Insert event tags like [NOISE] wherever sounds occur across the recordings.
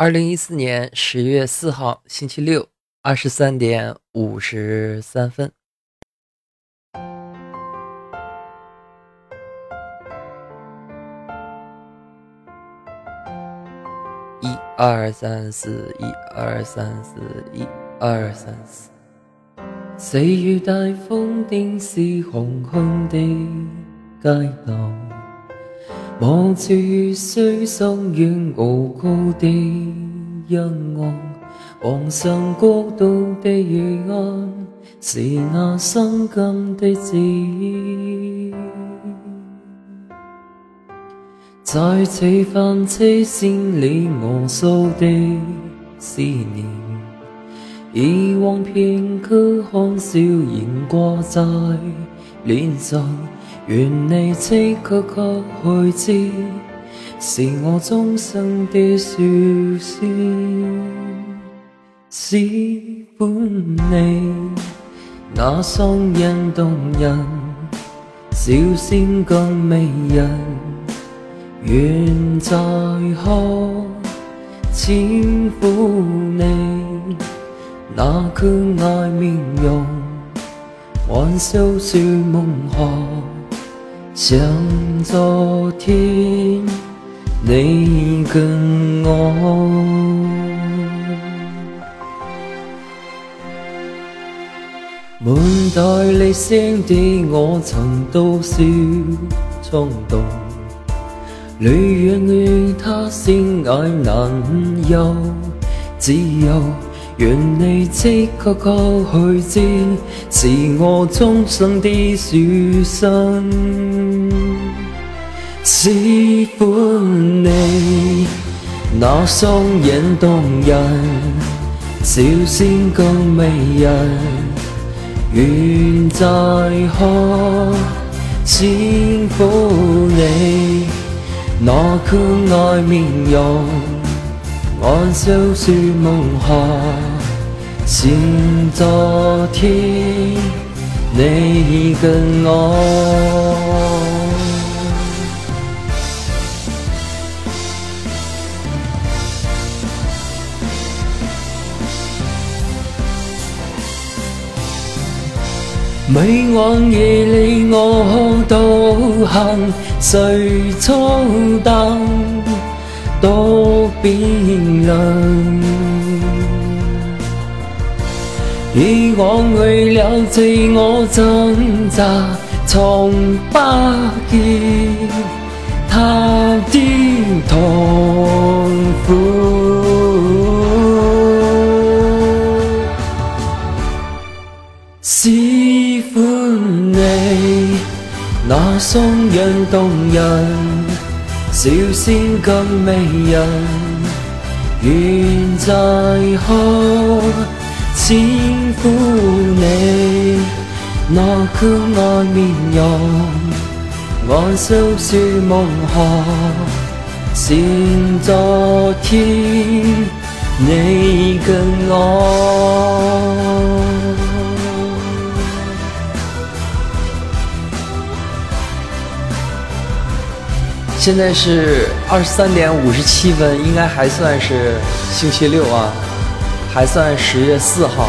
二零一四年十月四号星期六二十三点五十三分。一二三四，一二三四，一二三四。四月大风，定是红红的街道。望住水上远傲高的阴暗，皇上国度的预案，是那心甘的旨意。在此番车线里，我诉的思念，以往片刻欢笑仍挂在脸上。愿你即刻给去知，是我终生的书信。喜欢你那双眼动人，笑声更迷人。愿再可轻抚你那可爱面容，玩笑说梦话。像昨天你跟我，满带理声的我曾多少冲动，女人与他相爱难有自由。愿你即刻给去知，是我终生的书信。喜欢你那双眼动人，笑声更迷人。愿再可轻抚你那可爱面容，安笑说梦话。像昨天你跟我，每晚夜里我独行，谁操灯多冰冷。以往为了自我挣扎，从不见他的痛苦。喜欢你那双眼动人，笑声更迷人，愿再可。轻抚你那可爱面容，安笑说梦话，像昨天你跟我。现在是二十三点五十七分，应该还算是星期六啊。还算十月四号，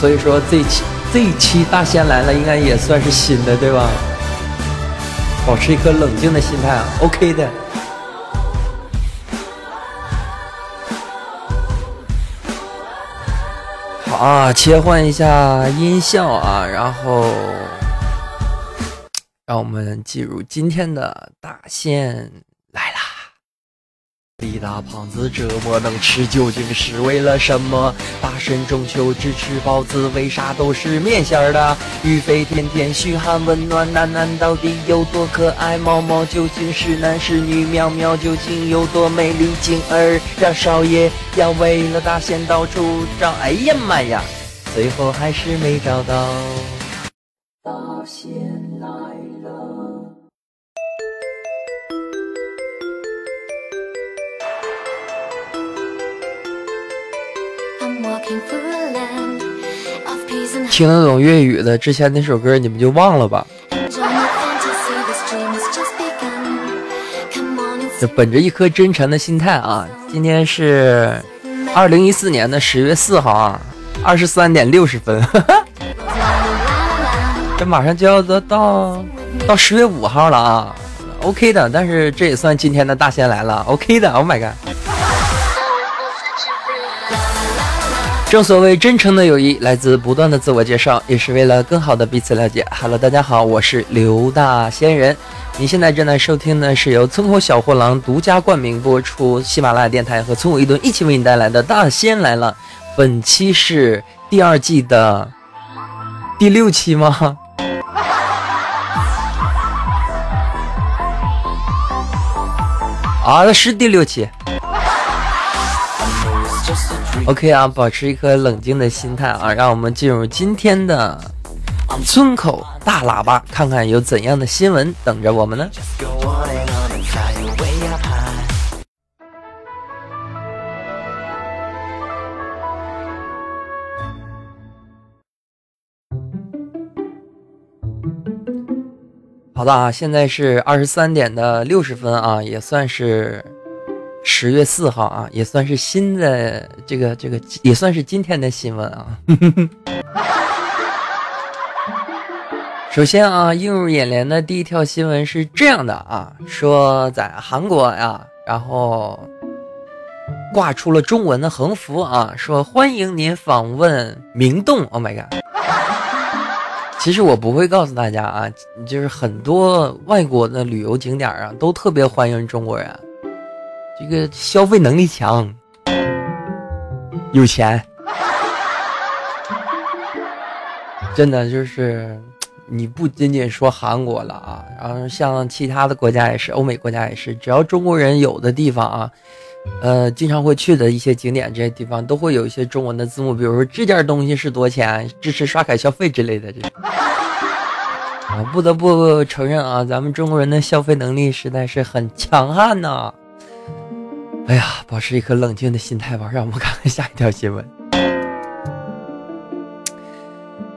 所以说这期这一期大仙来了，应该也算是新的，对吧？保持一颗冷静的心态，OK 的。好啊，切换一下音效啊，然后让我们进入今天的大仙来啦。李大胖子这么能吃，究竟是为了什么？大神中秋只吃包子，为啥都是面馅儿的？玉飞天天，嘘寒问暖，楠楠到底有多可爱？毛毛究竟是男是女？苗苗究竟有多美丽？静儿让少爷要为了大仙到处找，哎呀妈呀，最后还是没找到。大仙来听得懂粤语的，之前那首歌你们就忘了吧。就本着一颗真诚的心态啊，今天是二零一四年的十月四号啊，二十三点六十分，[LAUGHS] 这马上就要到到到十月五号了啊，OK 的，但是这也算今天的大仙来了，OK 的，Oh my god。正所谓真诚的友谊来自不断的自我介绍，也是为了更好的彼此了解。Hello，大家好，我是刘大仙人。你现在正在收听的是由村口小货郎独家冠名播出，喜马拉雅电台和村口一吨一起为你带来的《大仙来了》。本期是第二季的第六期吗？[LAUGHS] 啊，是第六期。OK 啊，保持一颗冷静的心态啊，让我们进入今天的村口大喇叭，看看有怎样的新闻等着我们呢？好的啊，现在是二十三点的六十分啊，也算是。十月四号啊，也算是新的这个这个，也算是今天的新闻啊。[LAUGHS] 首先啊，映入眼帘的第一条新闻是这样的啊，说在韩国呀，然后挂出了中文的横幅啊，说欢迎您访问明洞。Oh my god！其实我不会告诉大家啊，就是很多外国的旅游景点啊，都特别欢迎中国人。这个消费能力强，有钱，真的就是你不仅仅说韩国了啊，然后像其他的国家也是，欧美国家也是，只要中国人有的地方啊，呃，经常会去的一些景点这些地方都会有一些中文的字幕，比如说这件东西是多钱，支持刷卡消费之类的这。啊，不得不承认啊，咱们中国人的消费能力实在是很强悍呐。哎呀，保持一颗冷静的心态吧，让我们看看下一条新闻。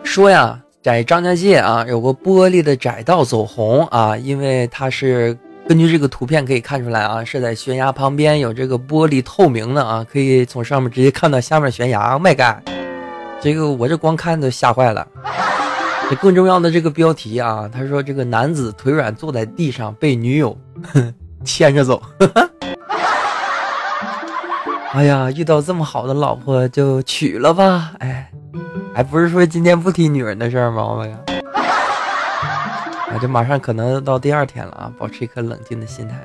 说呀，在张家界啊，有个玻璃的窄道走红啊，因为它是根据这个图片可以看出来啊，是在悬崖旁边有这个玻璃透明的啊，可以从上面直接看到下面悬崖。My God，这个我这光看都吓坏了。这更重要的这个标题啊，他说这个男子腿软坐在地上被女友 [LAUGHS] 牵着走。[LAUGHS] 哎呀，遇到这么好的老婆就娶了吧！哎，还不是说今天不提女人的事儿吗？我呀，啊，这马上可能到第二天了啊，保持一颗冷静的心态。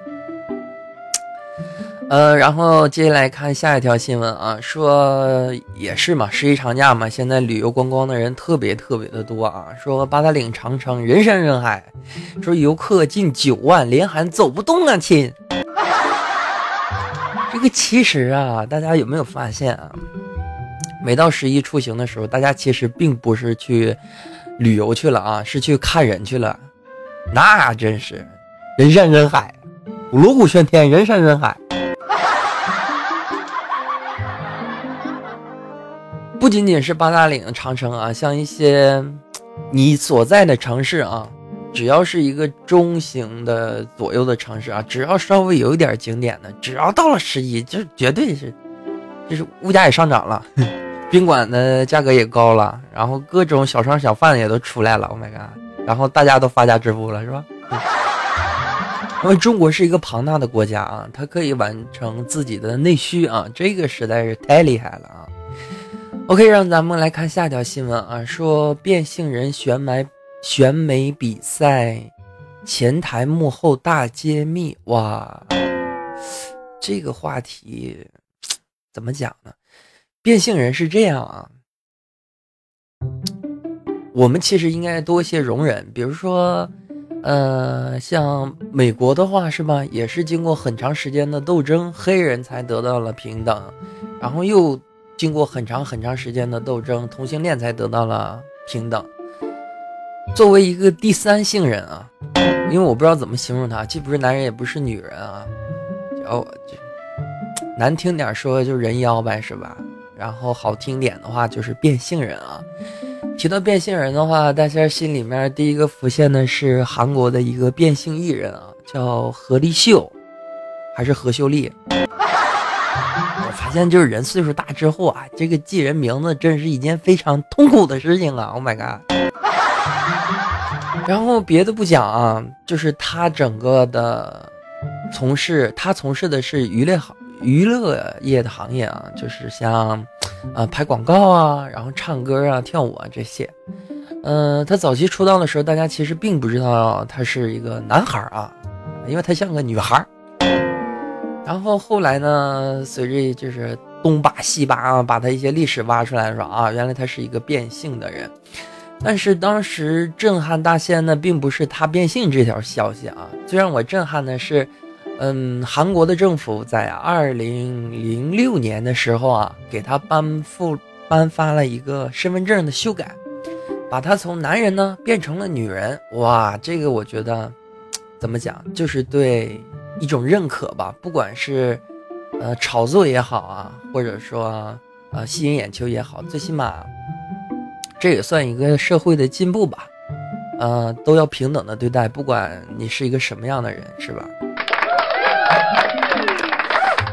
呃，然后接下来看下一条新闻啊，说也是嘛，十一长假嘛，现在旅游观光的人特别特别的多啊。说八达岭长城人山人海，说游客近九万，连喊走不动啊，亲。这个其实啊，大家有没有发现啊？每到十一出行的时候，大家其实并不是去旅游去了啊，是去看人去了。那真是人山人海，锣鼓喧天，人山人海。不仅仅是八达岭长城啊，像一些你所在的城市啊。只要是一个中型的左右的城市啊，只要稍微有一点景点的，只要到了十一，就绝对是，就是物价也上涨了，[LAUGHS] 宾馆的价格也高了，然后各种小商小贩也都出来了，Oh my god！然后大家都发家致富了，是吧？[LAUGHS] 因为中国是一个庞大的国家啊，它可以完成自己的内需啊，这个实在是太厉害了啊。OK，让咱们来看下条新闻啊，说变性人选买。选美比赛前台幕后大揭秘哇！这个话题怎么讲呢？变性人是这样啊，我们其实应该多一些容忍。比如说，呃，像美国的话是吧，也是经过很长时间的斗争，黑人才得到了平等，然后又经过很长很长时间的斗争，同性恋才得到了平等。作为一个第三性人啊，因为我不知道怎么形容他，既不是男人也不是女人啊，哦，难听点说就人妖呗，是吧？然后好听点的话就是变性人啊。提到变性人的话，大家心里面第一个浮现的是韩国的一个变性艺人啊，叫何立秀，还是何秀丽？[LAUGHS] 我发现就是人岁数大之后啊，这个记人名字真是一件非常痛苦的事情啊！Oh my god！然后别的不讲啊，就是他整个的从事，他从事的是娱乐行娱乐业的行业啊，就是像呃拍广告啊，然后唱歌啊、跳舞啊这些。嗯，他早期出道的时候，大家其实并不知道他是一个男孩啊，因为他像个女孩。然后后来呢，随着就是东扒西扒啊，把他一些历史挖出来，说啊，原来他是一个变性的人。但是当时震撼大仙呢，并不是他变性这条消息啊，最让我震撼的是，嗯，韩国的政府在二零零六年的时候啊，给他颁布颁发了一个身份证的修改。把他从男人呢变成了女人，哇，这个我觉得，怎么讲，就是对一种认可吧。不管是，呃，炒作也好啊，或者说，呃，吸引眼球也好，最起码，这也算一个社会的进步吧。呃，都要平等的对待，不管你是一个什么样的人，是吧？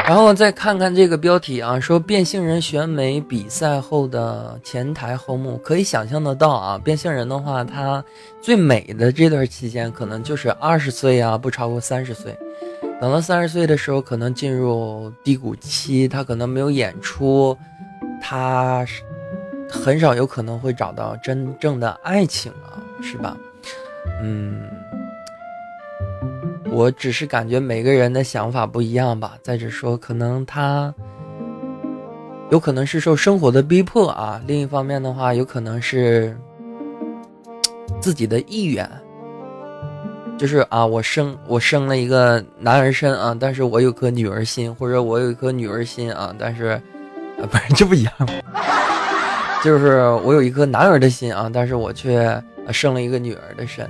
然后再看看这个标题啊，说变性人选美比赛后的前台后幕，可以想象得到啊，变性人的话，他最美的这段期间可能就是二十岁啊，不超过三十岁。等到三十岁的时候，可能进入低谷期，他可能没有演出，他是很少有可能会找到真正的爱情啊，是吧？嗯。我只是感觉每个人的想法不一样吧。再者说，可能他有可能是受生活的逼迫啊；另一方面的话，有可能是自己的意愿，就是啊，我生我生了一个男儿身啊，但是我有颗女儿心，或者我有一颗女儿心啊，但是啊，不是这不一样吗？就是我有一颗男儿的心啊，但是我却生了一个女儿的身。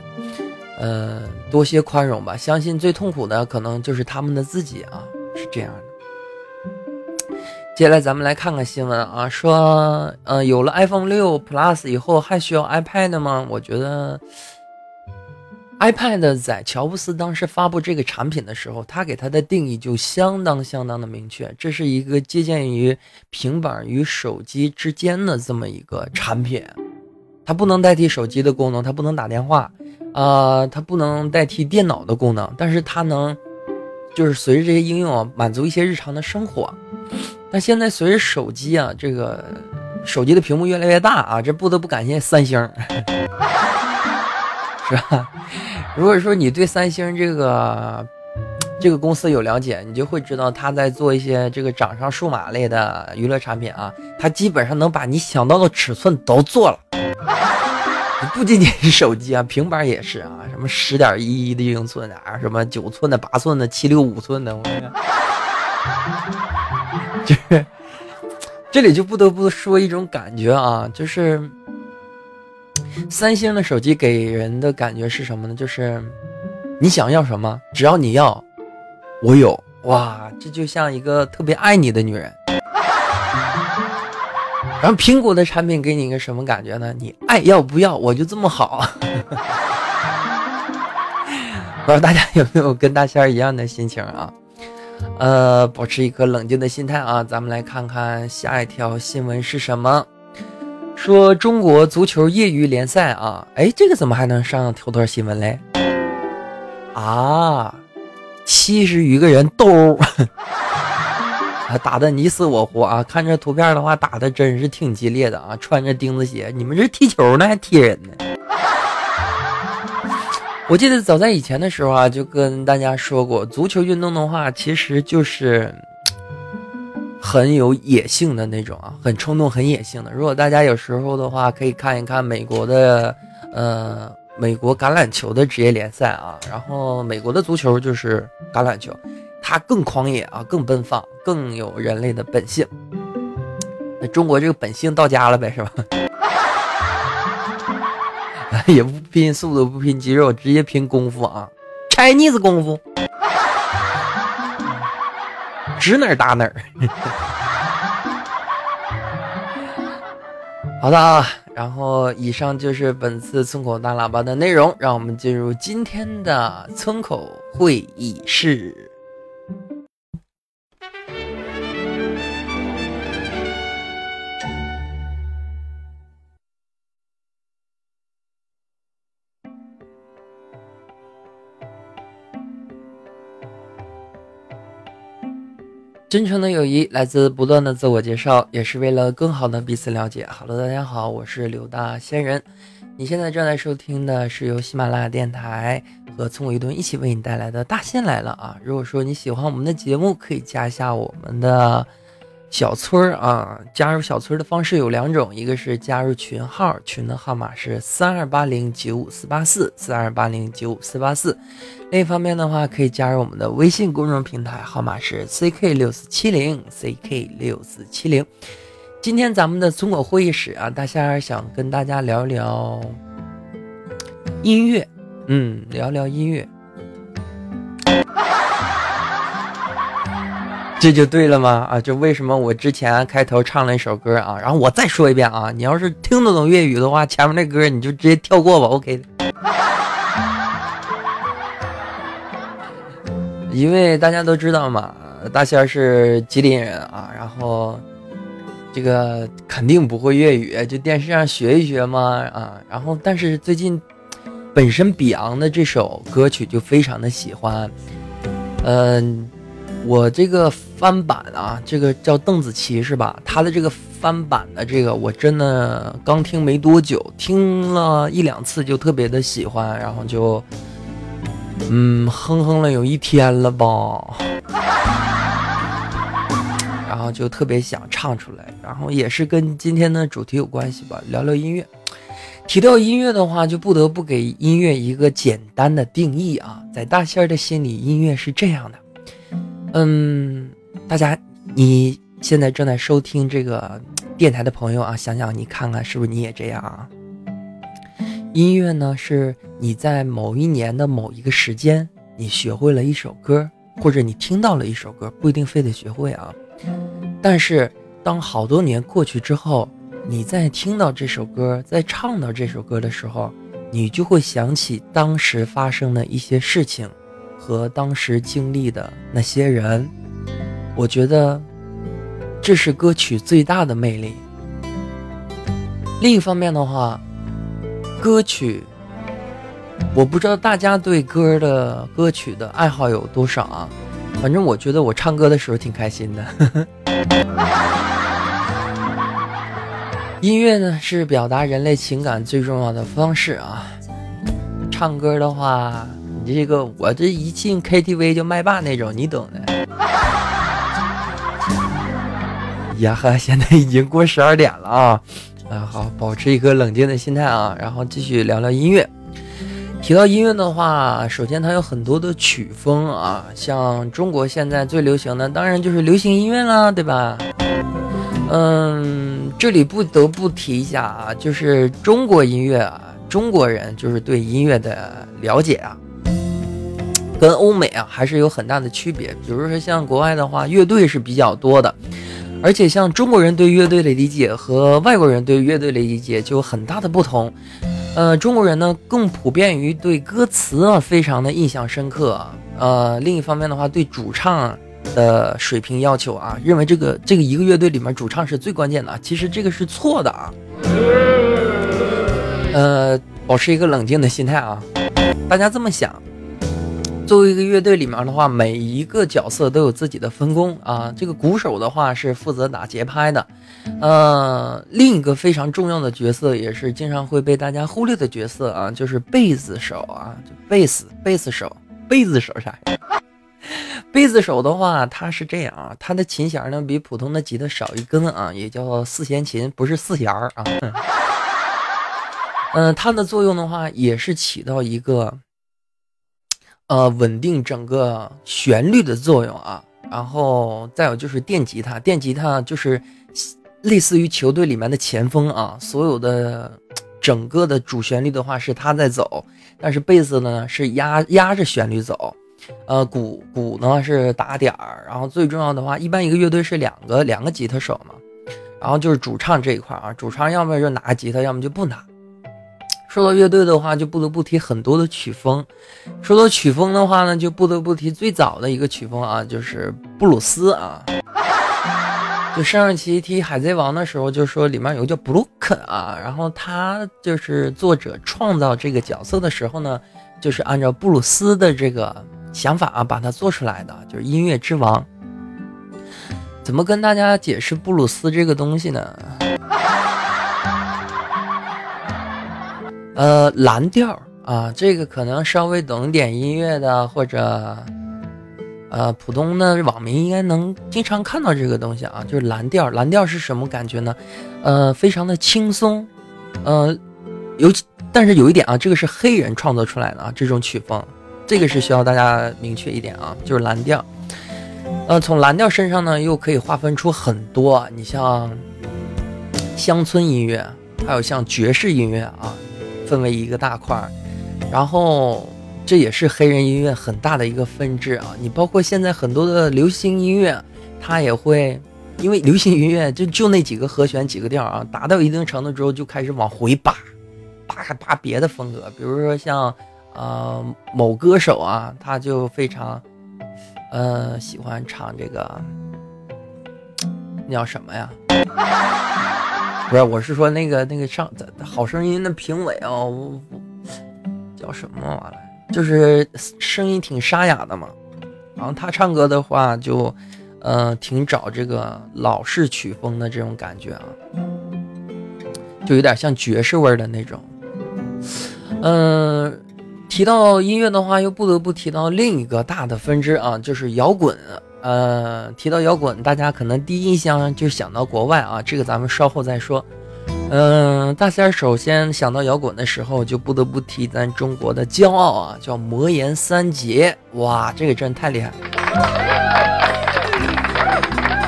嗯，多些宽容吧。相信最痛苦的可能就是他们的自己啊，是这样的。接下来咱们来看看新闻啊，说，呃，有了 iPhone 六 Plus 以后还需要 iPad 吗？我觉得，iPad 在乔布斯当时发布这个产品的时候，他给它的定义就相当相当的明确，这是一个借鉴于平板与手机之间的这么一个产品，它不能代替手机的功能，它不能打电话。啊，它不能代替电脑的功能，但是它能，就是随着这些应用啊，满足一些日常的生活。但现在随着手机啊，这个手机的屏幕越来越大啊，这不得不感谢三星，[LAUGHS] 是吧？如果说你对三星这个这个公司有了解，你就会知道他在做一些这个掌上数码类的娱乐产品啊，他基本上能把你想到的尺寸都做了。不仅仅是手机啊，平板也是啊，什么十点一一的英寸啊，什么九寸的、八寸的、七六五寸的，我 [LAUGHS] 就是这里就不得不说一种感觉啊，就是三星的手机给人的感觉是什么呢？就是你想要什么，只要你要，我有哇，这就像一个特别爱你的女人。然后苹果的产品给你一个什么感觉呢？你爱要不要，我就这么好。[LAUGHS] 不知道大家有没有跟大仙儿一样的心情啊？呃，保持一颗冷静的心态啊。咱们来看看下一条新闻是什么？说中国足球业余联赛啊，哎，这个怎么还能上头条新闻嘞？啊，七十余个人斗。啊，[LAUGHS] 打的你死我活啊！看这图片的话，打的真是挺激烈的啊！穿着钉子鞋，你们这踢球呢还踢人呢？[LAUGHS] 我记得早在以前的时候啊，就跟大家说过，足球运动的话，其实就是很有野性的那种啊，很冲动、很野性的。如果大家有时候的话，可以看一看美国的呃美国橄榄球的职业联赛啊，然后美国的足球就是橄榄球。它更狂野啊，更奔放，更有人类的本性。那中国这个本性到家了呗，是吧？[LAUGHS] 也不拼速度，不拼肌肉，直接拼功夫啊！Chinese 功夫，指哪儿打哪儿。[LAUGHS] 好的啊，然后以上就是本次村口大喇叭的内容，让我们进入今天的村口会议室。真诚的友谊来自不断的自我介绍，也是为了更好的彼此了解。Hello，大家好，我是刘大仙人。你现在正在收听的是由喜马拉雅电台和村委一顿一起为你带来的《大仙来了》啊！如果说你喜欢我们的节目，可以加一下我们的。小村儿啊，加入小村儿的方式有两种，一个是加入群号，群的号码是三二八零九五四八四三二八零九五四八四。另一方面的话，可以加入我们的微信公众平台，号码是 ck 六四七零 ck 六四七零。今天咱们的村口会议室啊，大仙儿想跟大家聊聊音乐，嗯，聊聊音乐。这就对了吗？啊，就为什么我之前开头唱了一首歌啊，然后我再说一遍啊，你要是听得懂粤语的话，前面那歌你就直接跳过吧，OK。[LAUGHS] 因为大家都知道嘛，大仙是吉林人啊，然后这个肯定不会粤语，就电视上学一学嘛啊，然后但是最近本身比昂的这首歌曲就非常的喜欢，嗯。我这个翻版啊，这个叫邓紫棋是吧？她的这个翻版的这个，我真的刚听没多久，听了一两次就特别的喜欢，然后就，嗯，哼哼了有一天了吧，[LAUGHS] 然后就特别想唱出来，然后也是跟今天的主题有关系吧，聊聊音乐。提到音乐的话，就不得不给音乐一个简单的定义啊，在大仙儿的心里，音乐是这样的。嗯，大家，你现在正在收听这个 [TSK] 电台的朋友啊，想想你看看是不是你也这样啊？音乐呢，是你在某一年的某一个时间，你学会了一首歌，或者你听到了一首歌，不一定非得学会啊。但是当好多年过去之后，你在听到这首歌，在唱到这首歌的时候，你就会想起当时发生的一些事情。和当时经历的那些人，我觉得这是歌曲最大的魅力。另一方面的话，歌曲，我不知道大家对歌的歌曲的爱好有多少啊？反正我觉得我唱歌的时候挺开心的。[LAUGHS] 音乐呢，是表达人类情感最重要的方式啊。唱歌的话。你这个，我这一进 KTV 就麦霸那种，你懂的。[LAUGHS] 呀呵，现在已经过十二点了啊！啊，好，保持一颗冷静的心态啊，然后继续聊聊音乐。提到音乐的话，首先它有很多的曲风啊，像中国现在最流行的，当然就是流行音乐啦，对吧？嗯，这里不得不提一下啊，就是中国音乐啊，中国人就是对音乐的了解啊。跟欧美啊还是有很大的区别，比如说像国外的话，乐队是比较多的，而且像中国人对乐队的理解和外国人对乐队的理解就有很大的不同。呃，中国人呢更普遍于对歌词啊非常的印象深刻，啊呃，另一方面的话对主唱的水平要求啊，认为这个这个一个乐队里面主唱是最关键的啊，其实这个是错的啊。呃，保持一个冷静的心态啊，大家这么想。作为一个乐队里面的话，每一个角色都有自己的分工啊。这个鼓手的话是负责打节拍的，呃，另一个非常重要的角色也是经常会被大家忽略的角色啊，就是贝斯手啊，就贝斯贝斯手，贝斯手啥？[LAUGHS] 贝斯手的话，他是这样啊，他的琴弦呢比普通的吉他少一根啊，也叫四弦琴，不是四弦儿啊。嗯，它的作用的话，也是起到一个。呃，稳定整个旋律的作用啊，然后再有就是电吉他，电吉他就是类似于球队里面的前锋啊，所有的整个的主旋律的话是他在走，但是贝斯呢是压压着旋律走，呃，鼓鼓呢是打点儿，然后最重要的话，一般一个乐队是两个两个吉他手嘛，然后就是主唱这一块啊，主唱要么就拿吉他，要么就不拿。说到乐队的话，就不得不提很多的曲风。说到曲风的话呢，就不得不提最早的一个曲风啊，就是布鲁斯啊。就上一期提《海贼王》的时候，就说里面有个叫布鲁克啊，然后他就是作者创造这个角色的时候呢，就是按照布鲁斯的这个想法啊，把它做出来的，就是音乐之王。怎么跟大家解释布鲁斯这个东西呢？呃，蓝调啊，这个可能稍微懂点音乐的或者呃普通的网民应该能经常看到这个东西啊，就是蓝调。蓝调是什么感觉呢？呃，非常的轻松，呃，尤其但是有一点啊，这个是黑人创作出来的啊，这种曲风，这个是需要大家明确一点啊，就是蓝调。呃，从蓝调身上呢，又可以划分出很多，你像乡村音乐，还有像爵士音乐啊。分为一个大块儿，然后这也是黑人音乐很大的一个分支啊。你包括现在很多的流行音乐，它也会因为流行音乐就就那几个和弦几个调啊，达到一定程度之后就开始往回扒，扒开扒别的风格。比如说像呃某歌手啊，他就非常呃喜欢唱这个，那叫什么呀？不是，我是说那个那个上好声音的评委哦，叫什么玩意儿？就是声音挺沙哑的嘛。然后他唱歌的话，就呃挺找这个老式曲风的这种感觉啊，就有点像爵士味的那种。嗯，提到音乐的话，又不得不提到另一个大的分支啊，就是摇滚。呃，提到摇滚，大家可能第一印象就想到国外啊，这个咱们稍后再说。嗯，大仙首先想到摇滚的时候，就不得不提咱中国的骄傲啊，叫魔岩三杰。哇，这个真太厉害！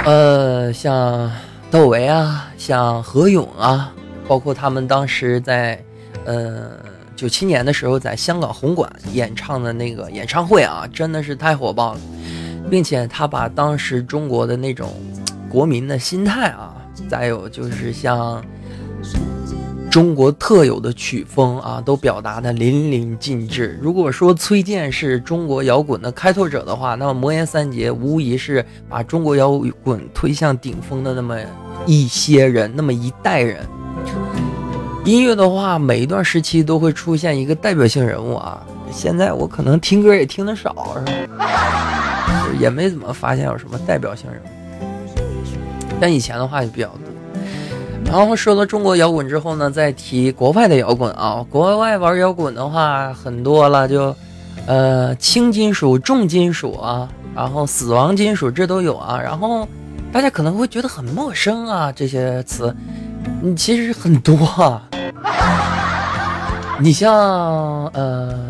呃，像窦唯啊，像何勇啊，包括他们当时在呃九七年的时候在香港红馆演唱的那个演唱会啊，真的是太火爆了。并且他把当时中国的那种国民的心态啊，再有就是像中国特有的曲风啊，都表达的淋漓尽致。如果说崔健是中国摇滚的开拓者的话，那么魔岩三杰无疑是把中国摇滚推向顶峰的那么一些人，那么一代人。音乐的话，每一段时期都会出现一个代表性人物啊。现在我可能听歌也听得少，是吧？也没怎么发现有什么代表性人物，但以前的话就比较多。然后说到中国摇滚之后呢，再提国外的摇滚啊，国外玩摇滚的话很多了，就呃轻金属、重金属啊，然后死亡金属这都有啊。然后大家可能会觉得很陌生啊，这些词，你其实很多啊。你像呃。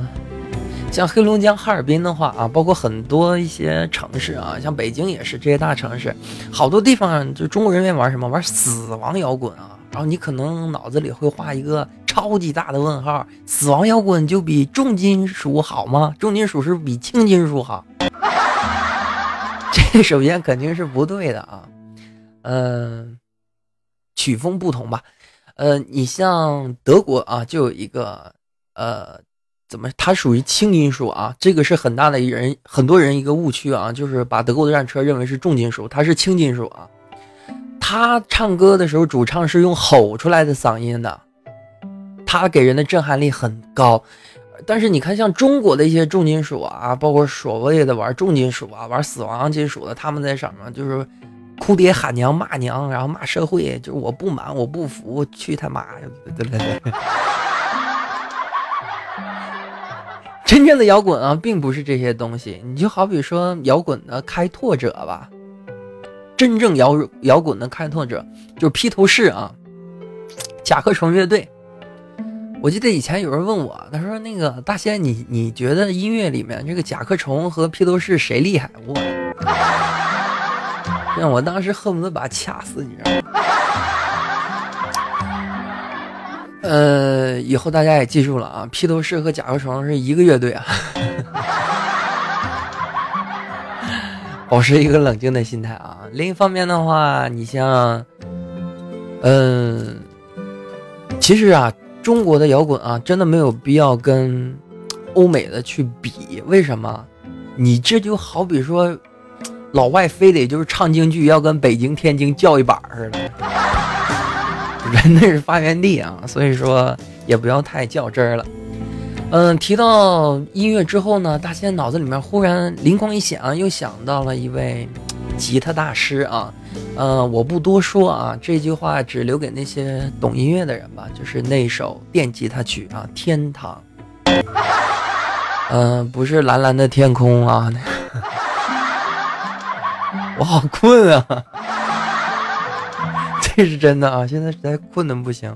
像黑龙江哈尔滨的话啊，包括很多一些城市啊，像北京也是这些大城市，好多地方就中国人愿意玩什么玩死亡摇滚啊。然后你可能脑子里会画一个超级大的问号：死亡摇滚就比重金属好吗？重金属是比轻金属好？[LAUGHS] 这首先肯定是不对的啊。嗯，曲风不同吧。呃，你像德国啊，就有一个呃。怎么？它属于轻金属啊，这个是很大的人很多人一个误区啊，就是把德国的战车认为是重金属，它是轻金属啊。他唱歌的时候，主唱是用吼出来的嗓音的，他给人的震撼力很高。但是你看，像中国的一些重金属啊，包括所谓的玩重金属啊、玩死亡金属的，他们在什么？就是哭爹喊娘骂娘，然后骂社会，就是我不满，我不服，去他妈！对对对。[LAUGHS] 真正的摇滚啊，并不是这些东西。你就好比说摇滚的开拓者吧，真正摇摇滚的开拓者就是披头士啊，甲壳虫乐队。我记得以前有人问我，他说：“那个大仙，你你觉得音乐里面这个甲壳虫和披头士谁厉害？”我，[LAUGHS] 让我当时恨不得把他掐死，你知道吗？呃，以后大家也记住了啊，披头士和甲壳虫是一个乐队啊。[LAUGHS] 保持一个冷静的心态啊。另一方面的话，你像，嗯，其实啊，中国的摇滚啊，真的没有必要跟欧美的去比。为什么？你这就好比说，老外非得就是唱京剧要跟北京、天津叫一板似的。[LAUGHS] 人那是发源地啊，所以说也不要太较真儿了。嗯，提到音乐之后呢，大仙脑子里面忽然灵光一闪，又想到了一位吉他大师啊。呃，我不多说啊，这句话只留给那些懂音乐的人吧。就是那首电吉他曲啊，《天堂 [LAUGHS]》。嗯，不是蓝蓝的天空啊。[LAUGHS] 我好困啊，这是真的啊！现在实在困的不行。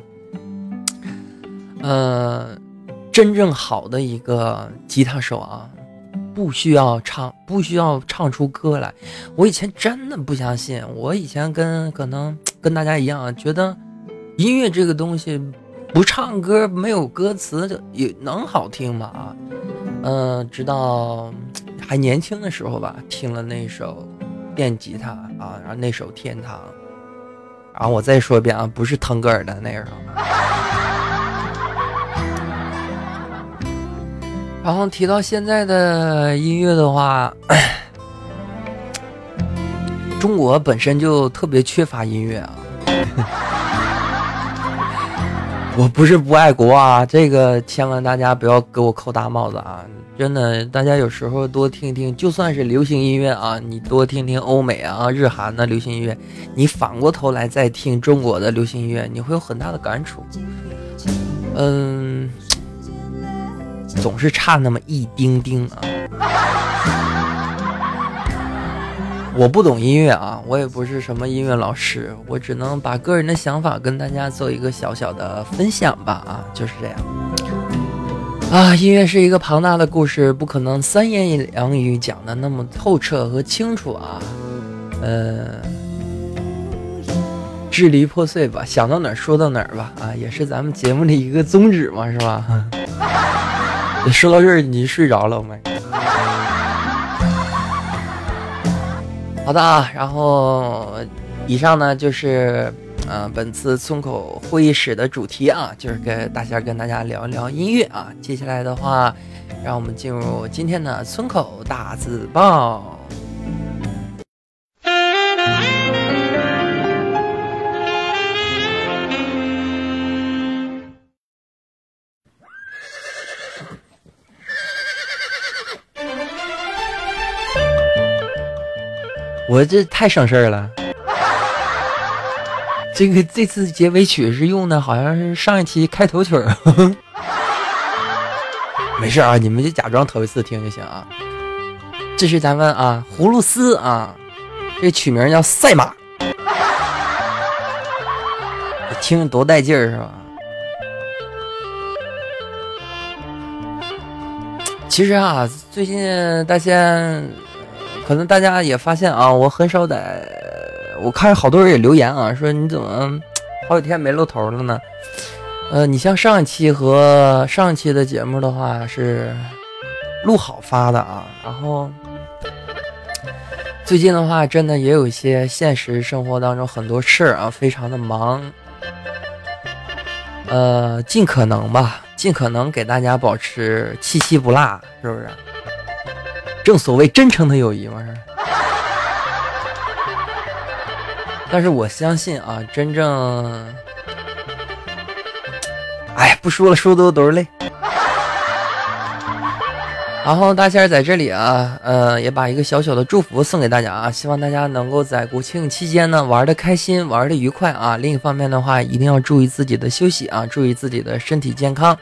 呃，真正好的一个吉他手啊。不需要唱，不需要唱出歌来。我以前真的不相信，我以前跟可能跟大家一样，觉得音乐这个东西不唱歌，没有歌词就也能好听吗？啊，嗯，直到还年轻的时候吧，听了那首电吉他啊，然后那首《天堂》，然后我再说一遍啊，不是腾格尔的那个。[LAUGHS] 然后提到现在的音乐的话，[COUGHS] 中国本身就特别缺乏音乐啊。[LAUGHS] 我不是不爱国啊，这个千万大家不要给我扣大帽子啊！真的，大家有时候多听听，就算是流行音乐啊，你多听听欧美啊、日韩的流行音乐，你反过头来再听中国的流行音乐，你会有很大的感触。嗯。总是差那么一丁丁啊！我不懂音乐啊，我也不是什么音乐老师，我只能把个人的想法跟大家做一个小小的分享吧啊，就是这样。啊，音乐是一个庞大的故事，不可能三言两语讲的那么透彻和清楚啊。呃，支离破碎吧，想到哪儿说到哪儿吧啊，也是咱们节目的一个宗旨嘛，是吧？[LAUGHS] 说到这儿，你睡着了没？好的啊，然后以上呢就是，嗯，本次村口会议室的主题啊，就是跟大仙跟大家聊一聊音乐啊。接下来的话，让我们进入今天的村口大字报。我这太省事儿了，这个这次结尾曲是用的，好像是上一期开头曲儿。[LAUGHS] 没事啊，你们就假装头一次听就行啊。这是咱们啊葫芦丝啊，这曲名叫赛马，听着多带劲儿是吧？其实啊，最近大仙。可能大家也发现啊，我很少在，我看好多人也留言啊，说你怎么好几天没露头了呢？呃，你像上一期和上一期的节目的话是录好发的啊，然后最近的话真的也有一些现实生活当中很多事儿啊，非常的忙，呃，尽可能吧，尽可能给大家保持气息不落，是不是？正所谓真诚的友谊嘛，是。但是我相信啊，真正，哎，不说了，说多都是泪。然后大仙在这里啊，呃，也把一个小小的祝福送给大家啊，希望大家能够在国庆期间呢玩的开心，玩的愉快啊。另一方面的话，一定要注意自己的休息啊，注意自己的身体健康。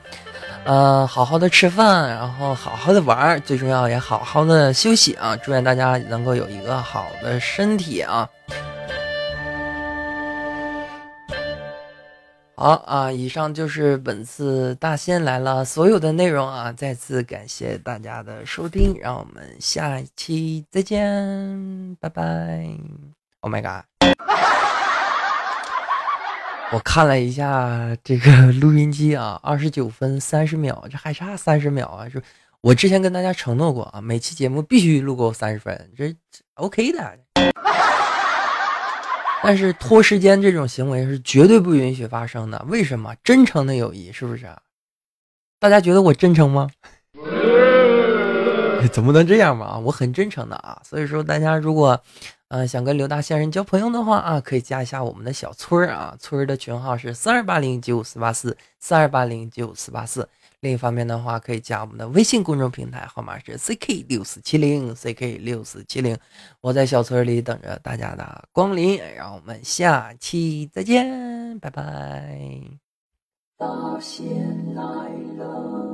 呃，好好的吃饭，然后好好的玩，最重要也好好的休息啊！祝愿大家能够有一个好的身体啊！好啊，以上就是本次大仙来了所有的内容啊！再次感谢大家的收听，让我们下一期再见，拜拜！Oh my god！我看了一下这个 [LAUGHS] 录音机啊，二十九分三十秒，这还差三十秒啊！就我之前跟大家承诺过啊，每期节目必须录够三十分，这 OK 的。[LAUGHS] 但是拖时间这种行为是绝对不允许发生的。为什么？真诚的友谊是不是？大家觉得我真诚吗？[LAUGHS] 怎么能这样嘛？我很真诚的啊！所以说，大家如果。嗯，想跟刘大仙人交朋友的话啊，可以加一下我们的小村儿啊，村儿的群号是三二八零九五四八四三二八零九五四八四。另一方面的话，可以加我们的微信公众平台，号码是 ck 六四七零 ck 六四七零。我在小村里等着大家的光临，让我们下期再见，拜拜。大仙来了。